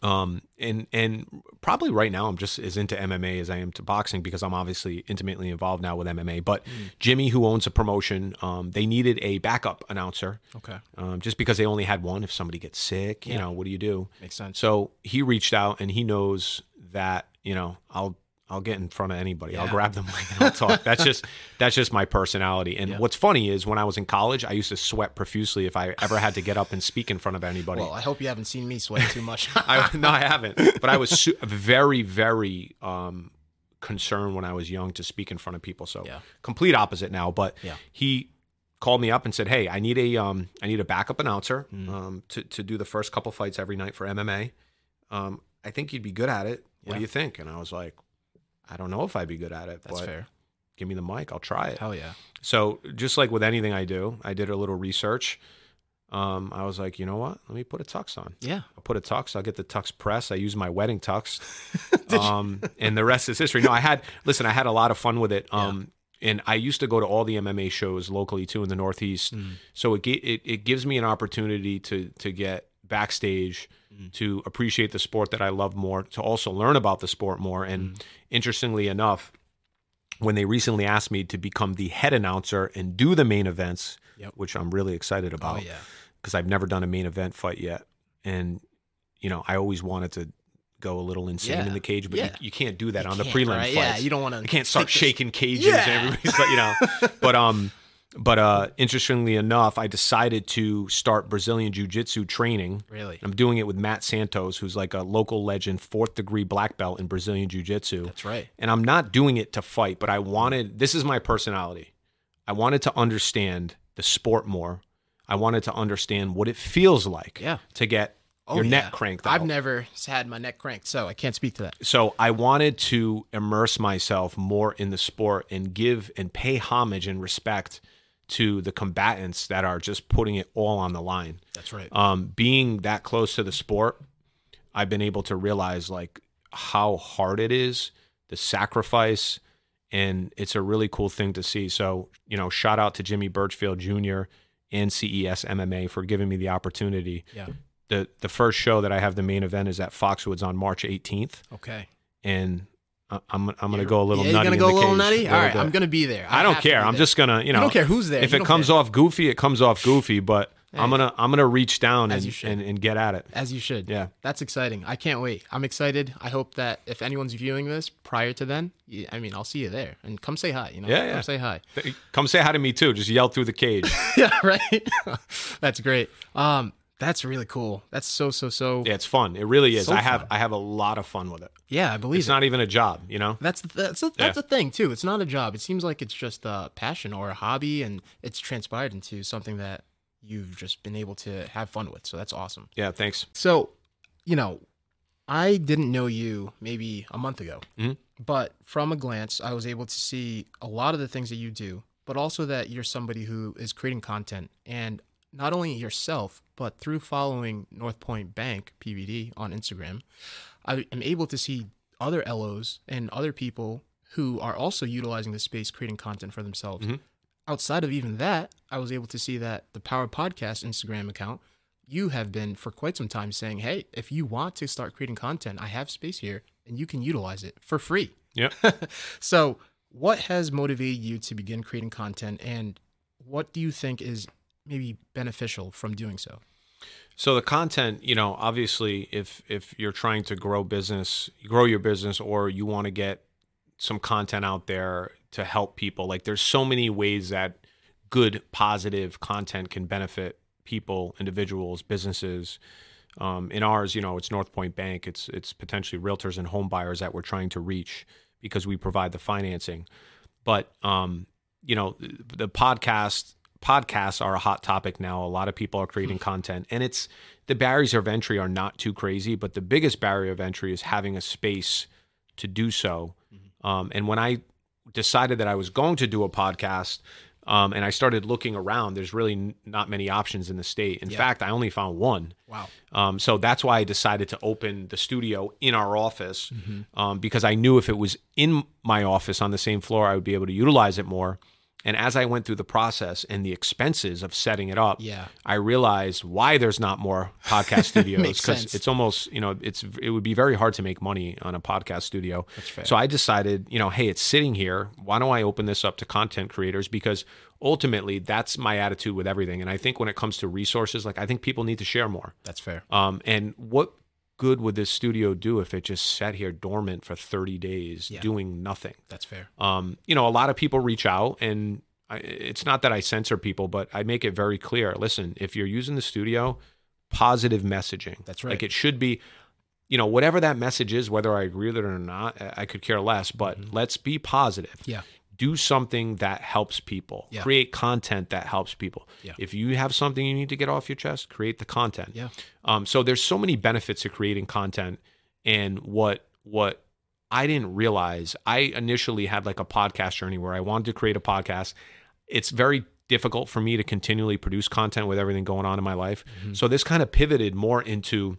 Um, and and probably right now I'm just as into MMA as I am to boxing because I'm obviously intimately involved now with MMA. But Mm. Jimmy, who owns a promotion, um, they needed a backup announcer, Okay, um, just because they only had one. If somebody gets sick, you Yeah. know, what do you do? makes sense. So he reached out and he knows that you know I'll I'll get in front of anybody. I'll grab them and I'll talk. that's just that's just my personality. And Yeah. what's funny is when I was in college, I used to sweat profusely if I ever had to get up and speak in front of anybody. Well, I hope you haven't seen me sweat too much. I, no, I haven't. But I was su- very, very um, concerned when I was young to speak in front of people. So Yeah. complete opposite now. But Yeah. he called me up and said, "Hey, I need a um, I need a backup announcer Mm. um, to to do the first couple fights every night for MMA. Um, I think you'd be good at it. What Yeah. do you think?" And I was like, "I don't know if I'd be good at it, That's fair. give me the mic. I'll try it." Hell yeah. So just like with anything I do, I did a little research. Um, I was like, you know what? Let me put a tux on. Yeah. I'll put a tux. I'll get the tux press. I use my wedding tux, um, and the rest is history. No, I had listen. I had a lot of fun with it. Um, and I used to go to all the MMA shows locally too in the Northeast. Mm. So it, it it gives me an opportunity to to get backstage, Mm. to appreciate the sport that I love more, to also learn about the sport more. Mm. Interestingly enough, when they recently asked me to become the head announcer and do the main events, Yep. which I'm really excited Oh about yeah. because I've never done a main event fight yet, and you know I always wanted to go a little insane Yeah. in the cage, but Yeah. you, you can't do that on the prelim right? fights. Yeah, you don't want to. I can't start shaking cages Yeah. and everybody's like, you know. But um, but uh, interestingly enough, I decided to start Brazilian jiu-jitsu training. Really? I'm doing it with Matt Santos, who's like a local legend, fourth degree black belt in Brazilian jiu-jitsu That's right. and I'm not doing it to fight, but I wanted this is my personality. I wanted to understand the sport more. I wanted to understand what it feels like Yeah. to get Oh, your yeah. neck cranked out. I've never had my neck cranked, so I can't speak to that. so I wanted to immerse myself more in the sport and give and pay homage and respect to the combatants that are just putting it all on the line. That's right. Um, being that close to the sport, I've been able to realize like how hard it is, the sacrifice, and it's a really cool thing to see. So, you know, shout out to Jimmy Burchfield Jr. and CES MMA for giving me the opportunity. Yeah. The the first show that I have the main event is at Foxwoods on March 18th, Okay. and I'm I'm gonna go a little yeah, nutty. You're gonna go a little cage nutty. All little I'm gonna be there. I don't care. I'm there. just gonna, you know, I don't care who's there. if You it comes care. off goofy, it comes off goofy. But I'm gonna I'm gonna reach down and, and and get at it. As you should. Yeah. That's exciting. I can't wait. I'm excited. I hope that if anyone's viewing this prior to then, I mean, I'll see you there and come say hi. You know, Yeah, come yeah. say hi. Come say hi to me too. Just yell through the cage. yeah, right. that's great. Um, that's really cool. That's so so so. yeah, it's fun. It really is. So I have fun. I have a lot of fun with it. Yeah, I believe It's it. not even a job, you know. That's that's a, that's a thing too. It's not a job. It seems like it's just a passion or a hobby, and it's transpired into something that you've just been able to have fun with. So that's awesome. Yeah, thanks. So, you know, I didn't know you maybe a month ago, Mhm. but from a glance, I was able to see a lot of the things that you do, but also that you're somebody who is creating content and not only yourself, but through following North Point Bank PVD on Instagram, I am able to see other LOs and other people who are also utilizing the space creating content for themselves. Mhm. Outside of even that, I was able to see that the Power Podcast Instagram account you have been for quite some time saying, hey, if you want to start creating content, I have space here and you can utilize it for free. Yeah. so, what has motivated you to begin creating content and what do you think is maybe beneficial from doing so? So the content, you know, obviously, if if you're trying to grow business, grow your business, or you want to get some content out there to help people, like there's so many ways that good, positive content can benefit people, individuals, businesses. Um, in ours, you know, it's North Point Bank. It's it's potentially realtors and home buyers that we're trying to reach because we provide the financing. But um, you know, the podcast podcasts are a hot topic now. A lot of people are creating content, and it's the barriers of entry are not too crazy. But the biggest barrier of entry is having a space to do so. Um, and when I decided that I was going to do a podcast, um, and I started looking around, there's really n- not many options in the state. In Yeah. fact, I only found one. Wow. Um, so that's why I decided to open the studio in our office um, because I knew if it was in my office on the same floor, I would be able to utilize it more. And as I went through the process and the expenses of setting it up, Yeah. I realized why there's not more podcast studios because it's almost you know it's it would be very hard to make money on a podcast studio. That's fair. So I decided you know hey it's sitting here why don't I open this up to content creators because ultimately that's my attitude with everything and I think when it comes to resources like I think people need to share more. That's fair. Um, and what good would this studio do if it just sat here dormant for 30 days Yeah. doing nothing? That's fair. Um, you know, a lot of people reach out, and I, it's not that I censor people, but I make it very clear. Listen, if you're using the studio, positive messaging. That's right. Like it should be, you know, whatever that message is, whether I agree with it or not, I could care less. But let's be positive. Mm-hmm. Yeah. Do something that helps people. Yeah. Create content that helps people. Yeah. If you have something you need to get off your chest, create the content. Yeah. Um, so there's so many benefits to creating content, and what what I didn't realize. I initially had like a podcast journey where I wanted to create a podcast. It's very difficult for me to continually produce content with everything going on in my life. So this kind of pivoted more into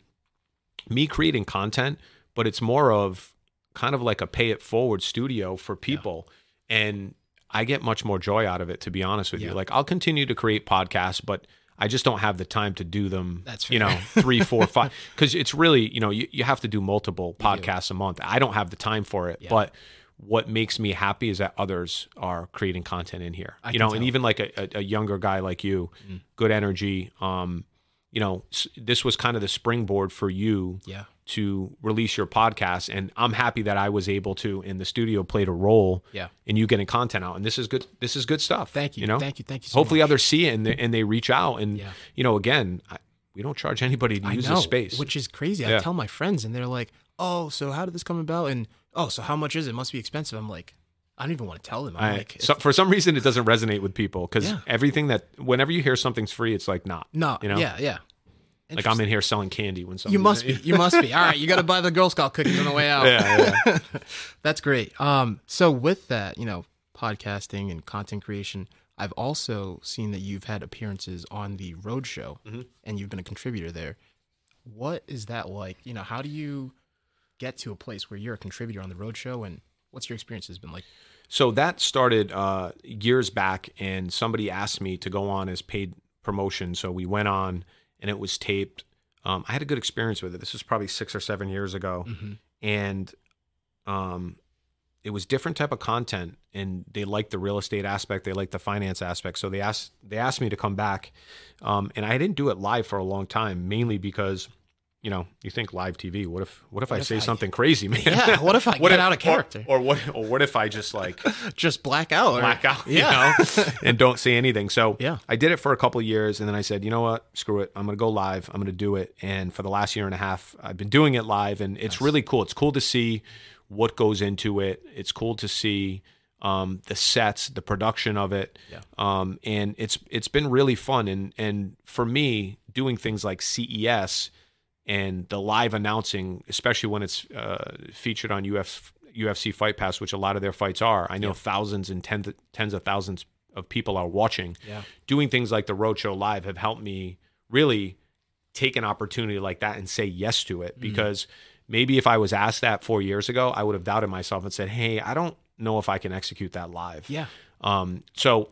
me creating content, but it's more of kind of like a pay it forward studio for people. And I get much more joy out of it, to be honest with Yeah. you. Like I'll continue to create podcasts, but I just don't have the time to do them. That's you know three, four, five, because it's really you know you, you have to do multiple do. podcasts a month. I don't have the time for it, Yeah. but what makes me happy is that others are creating content in here. I you know, tell. and even like a, a, a younger guy like you, Mm. good energy. Um, you know, this was kind of the springboard for you Yeah. To release your podcast, and I'm happy that I was able to in the studio played a role Yeah. in you getting content out. And this is good. This is good stuff. Thank you. You know, Thank you. Thank you so hopefully much. others see it and they, and they reach out. And Yeah. you know, again, I, we don't charge anybody to I use know, this space. which is crazy. I tell my friends, and they're like, "Oh, so how did this come about?" And oh, so how much is it? Must be expensive. I'm like, I don't even want to tell them. I'm I- like, so, for some reason, it doesn't resonate with people because Yeah. everything that whenever you hear something's free, it's like not. no, you know? yeah, yeah. Like I'm in here selling candy when something. You must be. You must be. All right, you got to buy the Girl Scout cookies on the way out. Yeah, yeah. That's great. Um, so with that, you know, podcasting and content creation, I've also seen that you've had appearances on the Rhode Show, Mhm. and you've been a contributor there. What is that like? You know, how do you get to a place where you're a contributor on the Rhode Show, and what's your experience has been like? So that started uh, years back, and somebody asked me to go on as paid promotion. So we went on, and it was taped. Um, I had a good experience with it. This was probably six or seven years ago, Mhm. and um, it was different type of content, and they liked the real estate aspect, they liked the finance aspect. So they asked they asked me to come back, um, and I didn't do it live for a long time, mainly because you know, you think live TV. What if what if I if say I- something crazy, man? Yeah, what if I get if- out of character? Or, or what or what if I just like Just black out. or- black out, Yeah. you know, and don't say anything. So Yeah. I did it for a couple of years, and then I said, you know what, screw it, I'm going to go live. I'm going to do it. And for the last year and a half, I've been doing it live, and it's really cool. It's cool to see what goes into it. It's cool to see um, the sets, the production of it, Yeah. um, and it's it's been really fun. And and for me, doing things like CES and the live announcing, especially when it's uh, featured on Uf, UFC Fight Pass, which a lot of their fights are. I know thousands and tens tens of thousands of people are watching. Yeah. Doing things like the Rhode Show Live have helped me really take an opportunity like that and say yes to it because maybe if I was asked that four years ago, I would have doubted myself and said, "Hey, I don't know if I can execute that live." Yeah. Um, so,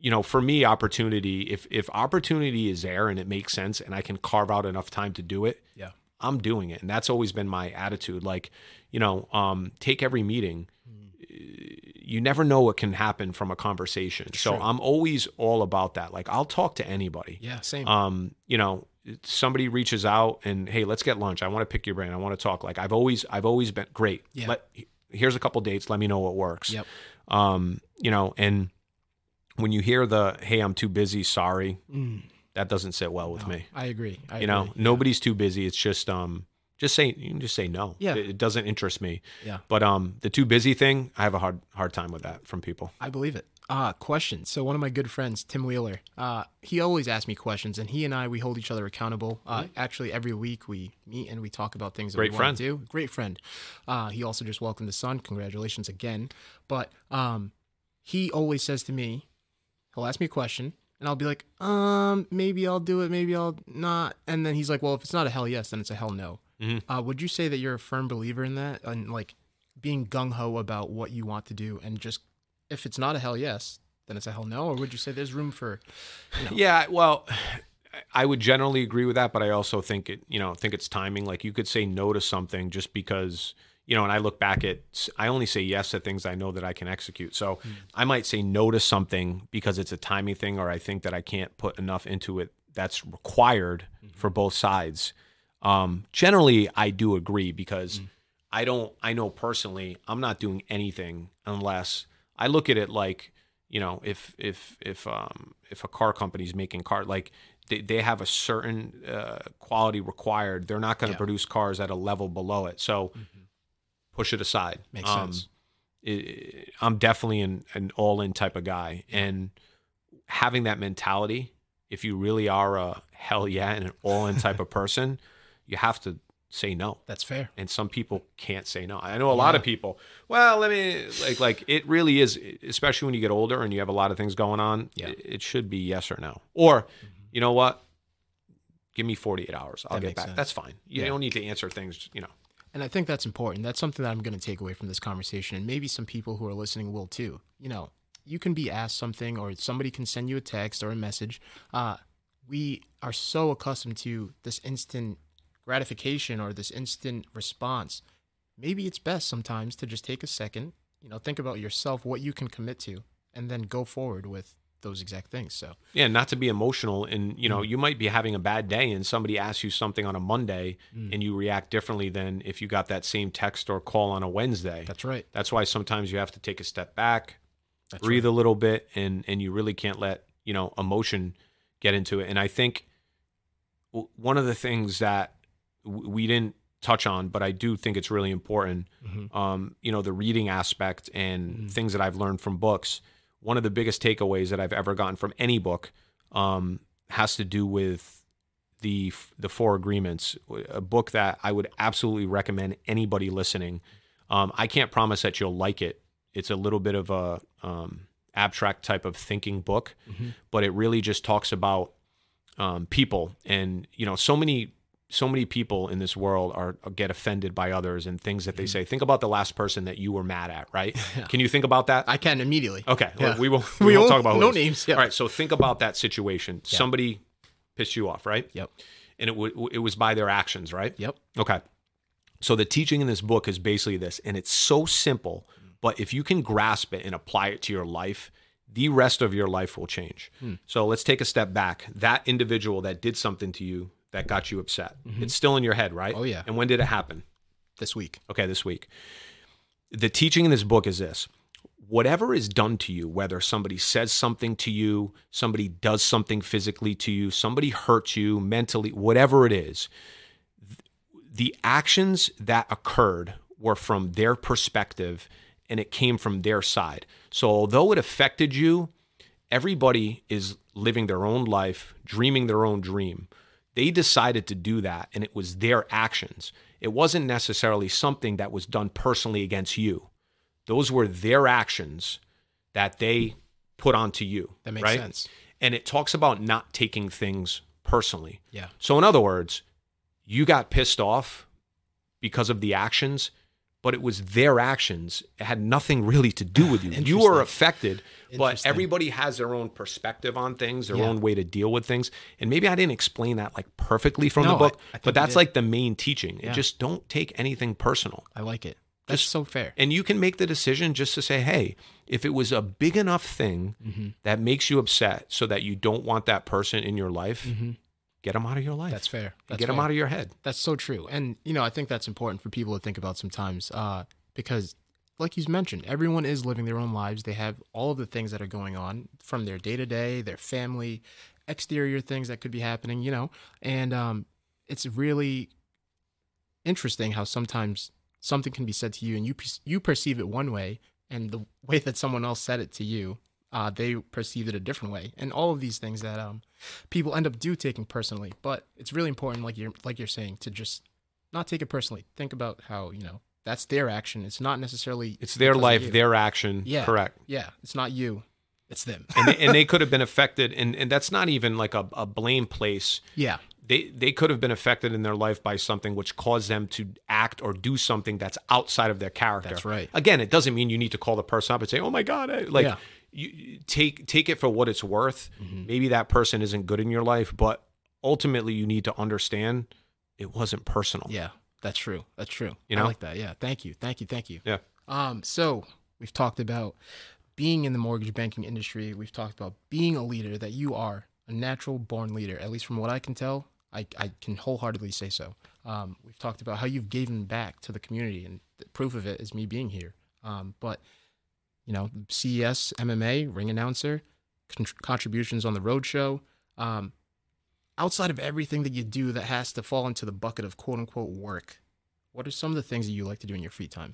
you know, for me, opportunity, if if opportunity is there and it makes sense and I can carve out enough time to do it, Yeah. I'm doing it. And that's always been my attitude. Like, you know, um, take every meeting. You never know what can happen from a conversation. So I'm always all about that. Like I'll talk to anybody. Yeah. Same. Um, you know, somebody reaches out and hey, let's get lunch. I want to pick your brain. I want to talk. Like I've always I've always been great. Yeah. Let here's a couple dates. Let me know what works. Yep. Um, you know, and when you hear the hey, I'm too busy, sorry, Mm, that doesn't sit well with no, me. I agree. I You know, agree. nobody's too busy. It's just um just say you can just say no. Yeah. It, it doesn't interest me. Yeah. But um the too busy thing, I have a hard hard time with that from people. I believe it. Uh, question. So one of my good friends, Tim Wheeler, uh, he always asks me questions, and he and I we hold each other accountable. Uh, Actually, every week we meet and we talk about things that Great we friend. want to do. Great friend. Uh, he also just welcomed his son. Congratulations again. But um, he always says to me, he'll ask me a question, and I'll be like, um, maybe I'll do it, maybe I'll not. And then he's like, well, if it's not a hell yes, then it's a hell no. Mhm. Uh, would you say that you're a firm believer in that, and like being gung ho about what you want to do, and just if it's not a hell yes, then it's a hell no, or would you say there's room for? You know, Yeah, well, I would generally agree with that, but I also think it, you know, think it's timing. Like you could say no to something just because, you know, and I look back at, I only say yes to things I know that I can execute. So I might say no to something because it's a timing thing, or I think that I can't put enough into it that's required for both sides. Um, generally, I do agree because I don't, I know personally, I'm not doing anything unless I look at it like, you know, if if if um if a car company's making car like they, they have a certain uh, quality required, they're not going to Yeah. produce cars at a level below it. So push it aside. Makes Um, sense. i- I'm definitely an, an all in type of guy, and having that mentality, if you really are a hell yeah and an all in type of person, you have to say no That's fair. and some people can't say no. I know a lot of people. Well, let me like like it really is, especially when you get older and you have a lot of things going on. Yeah. It, it should be yes or no, or you know what? Give me forty eight hours. I'll That get back. sense. That's fine. You Yeah. don't need to answer things. You know. And I think that's important. That's something that I'm going to take away from this conversation. And maybe some people who are listening will too. You know, you can be asked something or somebody can send you a text or a message. Uh, we are so accustomed to this instant gratification or this instant response. Maybe it's best sometimes to just take a second, you know, think about yourself, what you can commit to, and then go forward with those exact things. So, Yeah, not to be emotional, and you Mm. know, you might be having a bad day, and somebody asks you something on a Monday, Mm. and you react differently than if you got that same text or call on a Wednesday. that's right. That's why sometimes you have to take a step back, That's breathe a little bit and and you really can't let you know emotion get into it and i think w- one of the things that w- we didn't touch on but i do think it's really important Mhm. um you know the reading aspect and Mhm. things that i've learned from books one of the biggest takeaways that i've ever gotten from any book um has to do with the the four agreements. A book that i would absolutely recommend anybody listening. Um, i can't promise that you'll like it. It's a little bit of a um, abstract type of thinking book, Mhm. but it really just talks about um, people. And you know so many so many people in this world are get offended by others and things that they say. Think about the last person that you were mad at, right? Mm-hmm. Yeah. Can you think about that? I can immediately. Okay, Yeah. well, we will. We We, won't won't- talk about no names, yeah. All right, so think about that situation. Somebody pissed you off, right? Yep. And it w- it was by their actions, right? Yep. Okay. So the teaching in this book is basically this, and it's so simple, But if you can grasp it and apply it to your life, the rest of your life will change. Hmm. So let's take a step back. That individual that did something to you that got you upset, it's still in your head, right? Mm-hmm. Oh, yeah. And when did it happen? This week. Okay, this week. The teaching in this book is this whatever is done to you, whether somebody says something to you, somebody does something physically to you, somebody hurts you mentally, whatever it is, the actions that occurred were from their perspective and it came from their side. So although it affected you, everybody is living their own life, dreaming their own dream. They decided to do that, and it was their actions. It wasn't necessarily something that was done personally against you. Those were their actions that they put onto you. That makes right? sense. And it talks about not taking things personally. Yeah. So, in other words, you got pissed off because of the actions, but it was their actions. It had nothing really to do with you. You were affected, but everybody has their own perspective on things, their Yeah. own way to deal with things. And maybe I didn't explain that like perfectly from No, the book, I- I but that's like the main teaching. Yeah. Just don't take anything personal. I like it. That's Just- so fair. And you can make the decision just to say, hey, if it was a big enough thing Mm-hmm. that makes you upset so that you don't want that person in your life, get them out of your life. That's fair. That's get them out of your head. That's so true. And, you know, I think that's important for people to think about sometimes uh, because, like you mentioned, everyone is living their own lives. They have all of the things that are going on from their day to day, their family, exterior things that could be happening, you know, and um, it's really interesting how sometimes something can be said to you and you, you perceive it one way, and the way that someone else said it to you. Uh, they perceived it a different way, and all of these things that um, people end up do taking personally. But it's really important, like you're like you're saying, to just not take it personally. Think about how you know that's their action. It's not necessarily It's their life, their action. Yeah. Correct. yeah. It's not you. It's them. and, they, and they could have been affected and, and that's not even like a, a blame place yeah, they they could have been affected in their life by something which caused them to act or do something that's outside of their character That's right. again it doesn't mean you need to call the person up and say oh my god I, like Yeah. You take take it for what it's worth Mm-hmm. maybe that person isn't good in your life but ultimately you need to understand it wasn't personal yeah. That's true. That's true. You I know? like that. Yeah. Thank you. Thank you. Thank you. yeah Um, so we've talked about being in the mortgage banking industry. We've talked about being a leader, that you are a natural born leader, at least from what I can tell. I, I can wholeheartedly say so. Um, we've talked about how you've given back to the community, and the proof of it is me being here. Um, but, you know, CES, MMA, ring announcer, con- contributions on the Rhode Show. Um, outside of everything that you do that has to fall into the bucket of quote unquote work, what are some of the things that you like to do in your free time?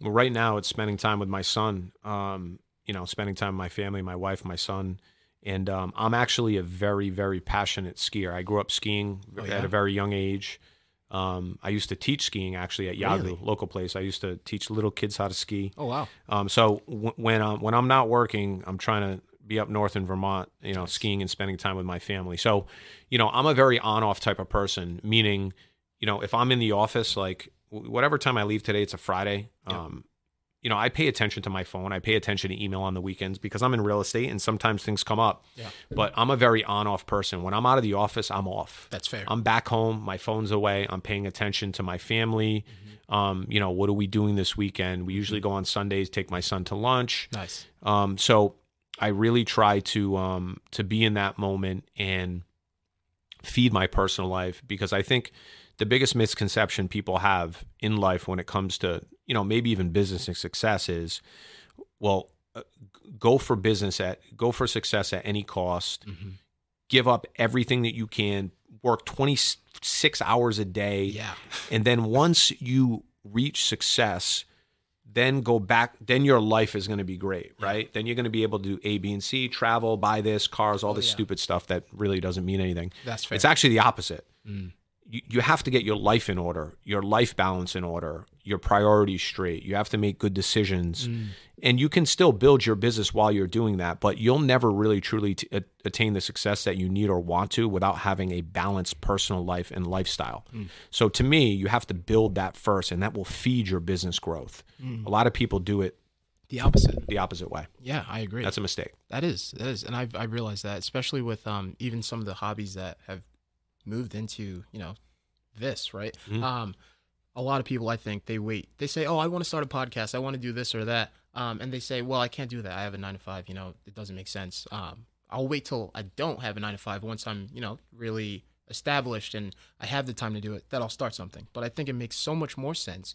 well right now it's spending time with my son um you know spending time with my family my wife my son and um, i'm actually a very very passionate skier i grew up skiing Oh, at a very young age um, i used to teach skiing actually at Yawgoo Really? local place. I used to teach little kids how to ski. Oh, wow. um, so w- when um, when i'm not working i'm trying to be up north in vermont you know skiing and spending time with my family. So you know i'm a very on off type of person meaning you know if i'm in the office like w- whatever time i leave today it's a friday. Um, you know, I pay attention to my phone. I pay attention to email on the weekends because I'm in real estate and sometimes things come up. Yeah. But I'm a very on off person. When I'm out of the office, I'm off. That's fair. I'm back home. My phone's away. I'm paying attention to my family. Mm-hmm. Um, you know, what are we doing this weekend? We usually go on Sundays, take my son to lunch. nice. Um, so I really try to um, to be in that moment and feed my personal life because I think the biggest misconception people have in life when it comes to you know maybe even business and success is well uh, go for business at go for success at any cost Mhm. give up everything that you can work 26 hours a day Yeah. and then once you reach success then go back then your life is going to be great right then you're going to be able to do a b and c travel buy this cars all Oh, this yeah. stupid stuff that really doesn't mean anything That's fair. it's actually the opposite Mm. You, you have to get your life in order your life balance in order your priorities straight. You have to make good decisions. Mm. and you can still build your business while you're doing that but you'll never really truly t- attain the success that you need or want to without having a balanced personal life and lifestyle. So to me you have to build that first and that will feed your business growth. A lot of people do it the opposite. the opposite way. Yeah, I agree. that's a mistake. That is, that is, and I've I realized that, especially with um even some of the hobbies that have moved into you know this right. Mhm. Um, a lot of people, I think, they wait. They say, "Oh, I want to start a podcast. I want to do this or that," um, and they say, "Well, I can't do that. I have a nine to five. You know, it doesn't make sense. Um, I'll wait till I don't have a nine to five. Once I'm, you know, really established and I have the time to do it, that I'll start something." But I think it makes so much more sense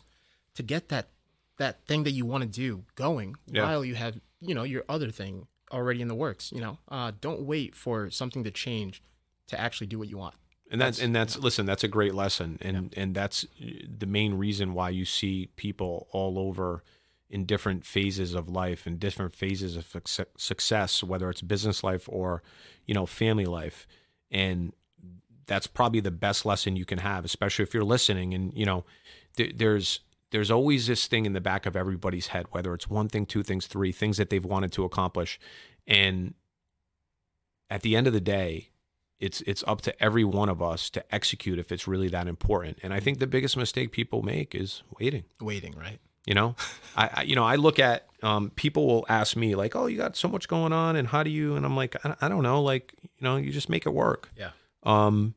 to get that that thing that you want to do going Yeah. while you have, you know, your other thing already in the works. You know, uh, don't wait for something to change to actually do what you want. And that's, That's- and that's listen that's a great lesson. And and that's the main reason why you see people all over in different phases of life and different phases of success whether it's business life or you know family life. And that's probably the best lesson you can have especially if you're listening and you know th- there's there's always this thing in the back of everybody's head whether it's one thing two things three things that they've wanted to accomplish. And at the end of the day it's it's up to every one of us to execute if it's really that important. And i think the biggest mistake people make is waiting. Waiting, right? you know? I, I you know i look at um, people will ask me like oh you got so much going on and how do you? And i'm like i, I don't know like you know you just make it work. Yeah. um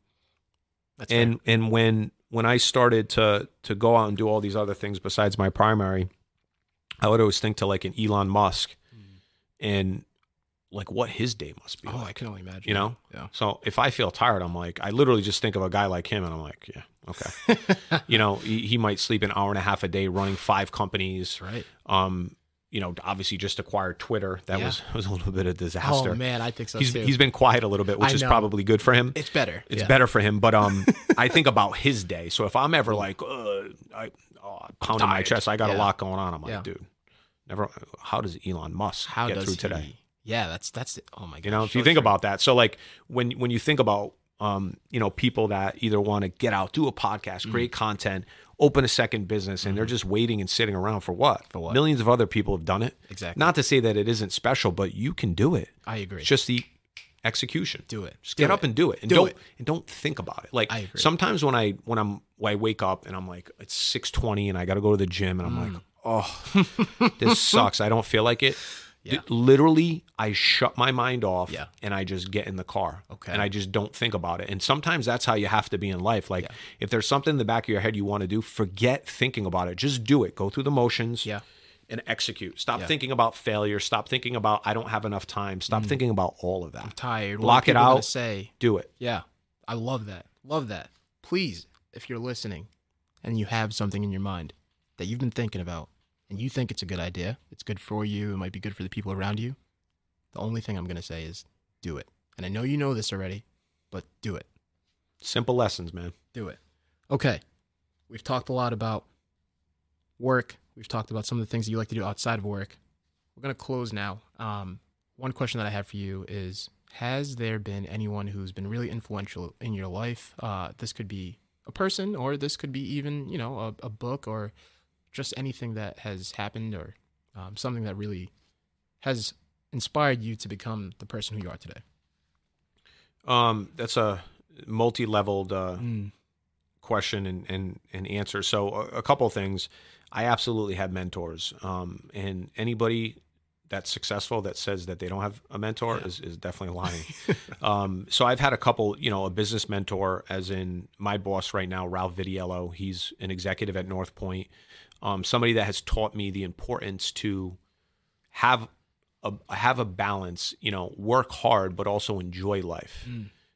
That's and and when when I started to to go out and do all these other things besides my primary, I would always think to like an Elon Musk, and like what his day must be. Oh, I can only imagine. You know? Yeah. So if I feel tired, I'm like I literally just think of a guy like him, and I'm like, yeah, okay. you know, he, he might sleep an hour and a half a day running five companies. Right. Um, you know, obviously just acquired Twitter. That Yeah. was was a little bit of disaster. Oh man, I think so he's too. he's been quiet a little bit, which is probably good for him it's better. it's Yeah. better for him. But um, I think about his day. So if I'm ever like, uh, I oh, pounding my chest, I got a lot going on. I'm like, Yeah. dude, never. How does Elon Musk How get does through he? today? Yeah, that's that's oh my god. You know, if you think about that. So like when when you think about um, you know, people that either want to get out, do a podcast, Mm. create content, open a second business, and they're just waiting and sitting around for what? Mm-hmm. For what? Millions of other people have done it. Exactly. Not to say that it isn't special, but you can do it. I agree. It's just the execution. do it. Just Do get it. up and do it, and Do don't it. and don't think about it. Like I agree. sometimes when I when I'm when I wake up and I'm like it's six twenty and I got to go to the gym and I'm Mm. like oh this sucks. I don't feel like it. Yeah. literally, I shut my mind off Yeah. and I just get in the car. Okay. And I just don't think about it. And sometimes that's how you have to be in life. Like if there's something in the back of your head you want to do, forget thinking about it. Just do it. Go through the motions Yeah. and execute. Stop Yeah. thinking about failure. Stop thinking about I don't have enough time. Stop mm. thinking about all of that. I'm tired. Block it are people gonna out. Say Do it. yeah. I love that. Love that. Please, if you're listening, and you have something in your mind that you've been thinking about, and you think it's a good idea, it's good for you, it might be good for the people around you. The only thing I'm gonna say is do it. And I know you know this already, but do it. Simple lessons, man. Do it. Okay. We've talked a lot about work. We've talked about some of the things that you like to do outside of work. We're going to close now. Um, one question that I have for you is Has there been anyone who's been really influential in your life? Uh, this could be a person, or this could be even, you know, a, a book, or just anything that has happened, or um, something that really has inspired you to become the person who you are today. Um, that's a multi-leveled uh, question and, and, and answer. So a, a couple of things. I absolutely have mentors. Um, and anybody that's successful that says that they don't have a mentor is, is definitely lying. um, so I've had a couple, you know, a business mentor, as in my boss right now, Ralph Vidiello. He's an executive at North Point. Um, somebody that has taught me the importance to have a have a balance. You know, work hard but also enjoy life,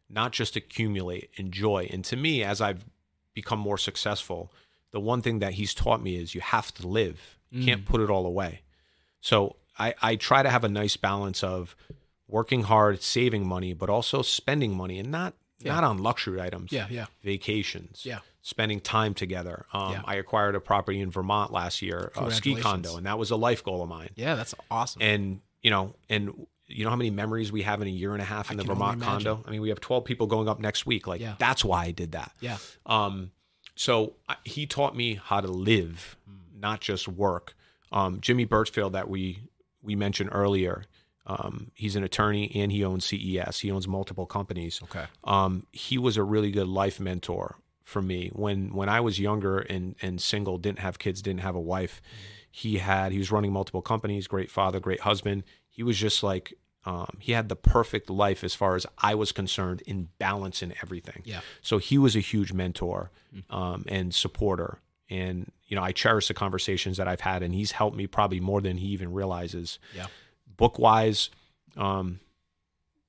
not just accumulate, enjoy. And to me, as I've become more successful, the one thing that he's taught me is you have to live. You can't put it all away. So I, I try to have a nice balance of working hard, saving money, but also spending money and not not on luxury items. Yeah, yeah. Vacations. Yeah. Spending time together. Um, Yeah. I acquired a property in Vermont last year, a ski condo, and that was a life goal of mine. Yeah, that's awesome. And you know, and you know how many memories we have in a year and a half in the Vermont condo. I mean, we have twelve people going up next week. Like Yeah. that's why I did that. yeah. Um, so I- he taught me how to live, not just work. Um, Jimmy Burchfield that we we mentioned earlier. Um, he's an attorney and he owns CES. He owns multiple companies. Okay. Um, he was a really good life mentor for me when when I was younger and and single, didn't have kids, didn't have a wife. He had he was running multiple companies. Great father, great husband. He was just like um, he had the perfect life as far as I was concerned in balance in everything. Yeah. So he was a huge mentor um, and supporter. and you know I cherish the conversations that I've had, and he's helped me probably more than he even realizes. Yeah. Book wise, um,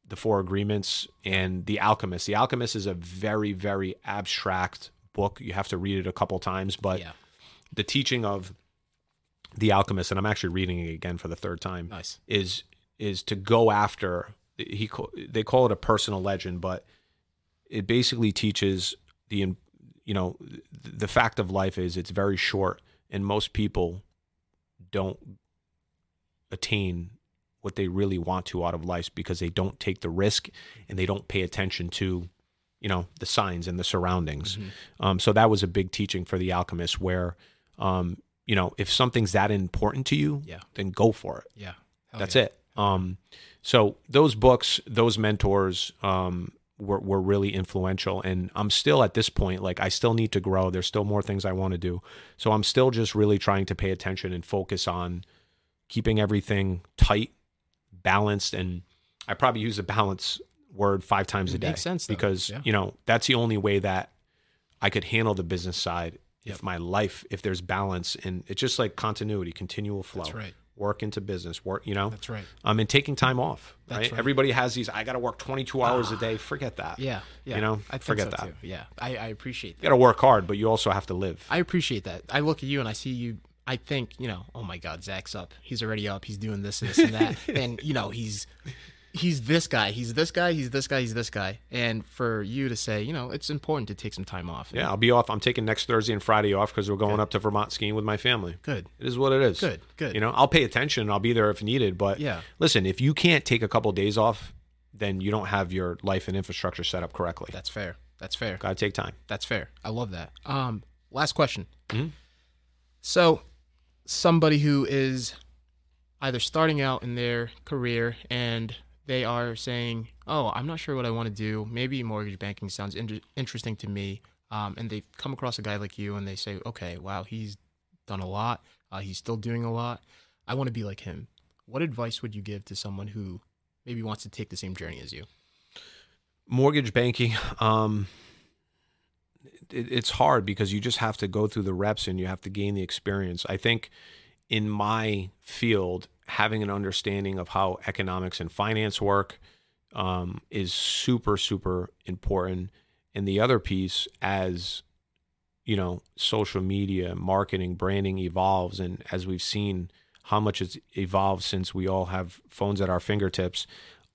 the Four Agreements and The Alchemist. The Alchemist is a very very abstract book. You have to read it a couple times, but yeah. the teaching of The Alchemist, and I'm actually reading it again for the third time Nice. is is to go after he they call it a personal legend but it basically teaches the you know the fact of life is it's very short and most people don't attain what they really want to out of life because they don't take the risk and they don't pay attention to you know the signs and the surroundings Mhm. um, so that was a big teaching for the alchemist where um, you know if something's that important to you Yeah. then go for it Yeah. Hell that's yeah. it. Um, so those books, those mentors, um, were were really influential, and I'm still at this point like I still need to grow. There's still more things I want to do, so I'm still just really trying to pay attention and focus on keeping everything tight, balanced, and I probably use the balance word five times a day makes sense, though. because Yeah. you know that's the only way that I could handle the business side. Yep. If my life, if there's balance, and it's just like continuity, continual flow That's right. work into business, work, you know, That's right. um, and taking time off. That's Right? right. Everybody has these. I got to work 22 hours a day. Forget that. Yeah. Yeah. You know, I forget so that. Too. Yeah. I, I appreciate that. You got to work hard, but you also have to live. I appreciate that. I look at you and I see you. I think, you know, oh my God, Zack's up. He's already up. He's doing this, this, and that. and, you know, he's he's this guy. He's this guy. He's this guy. He's this guy. And for you to say, you know, it's important to take some time off. yeah, I'll be off. I'm taking next Thursday and Friday off because we're going up to Vermont skiing with my family. Good. It is what it is. Good. Good. You know, I'll pay attention. I'll be there if needed. But Yeah. listen, if you can't take a couple days off, then you don't have your life and infrastructure set up correctly. That's fair. That's fair. Got to take time. That's fair. I love that. Um, last question. Mhm. So, somebody who is either starting out in their career and they are saying, "Oh, I'm not sure what I want to do. Maybe mortgage banking sounds in- interesting to me." Um, and they come across a guy like you, and they say, "Okay, wow, he's done a lot. Uh, he's still doing a lot. I want to be like him." What advice would you give to someone who maybe wants to take the same journey as you? mortgage banking um it, it's hard because you just have to go through the reps and you have to gain the experience. I think in my field having an understanding of how economics and finance work um, is super super important. And the other piece as you know social media marketing branding evolves and as we've seen how much it's evolved since we all have phones at our fingertips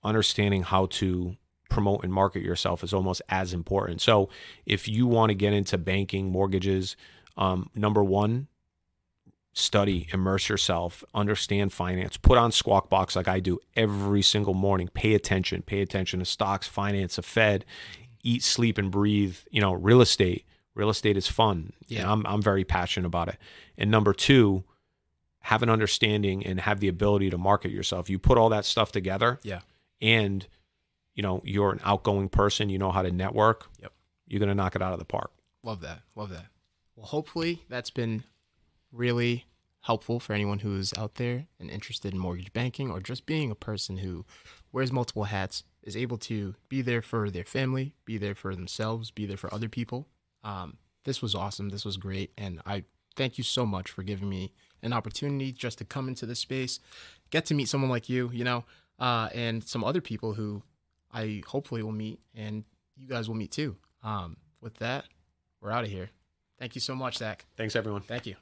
understanding how to promote and market yourself is almost as important. So if you want to get into banking, mortgages, um, number one, study, immerse yourself, understand finance, put on Squawk Box like I do every single morning. Pay attention, pay attention to stocks, finance, a Fed, eat, sleep, and breathe. You know, real estate. Real estate is fun. Yeah. And I'm I'm very passionate about it. And number two, have an understanding and have the ability to market yourself. You put all that stuff together Yeah. and you know you're an outgoing person you know how to network Yep. you're going to knock it out of the park Love that. Love that. Well, hopefully that's been really helpful for anyone who's out there and interested in mortgage banking or just being a person who wears multiple hats, is able to be there for their family, be there for themselves, be there for other people. Um, this was awesome. This was great. And I thank you so much for giving me an opportunity just to come into this space, get to meet someone like you, you know, uh, and some other people who I hopefully will meet and you guys will meet too. Um, with that, we're out of here. Thank you so much, Zack. thanks everyone Thank you.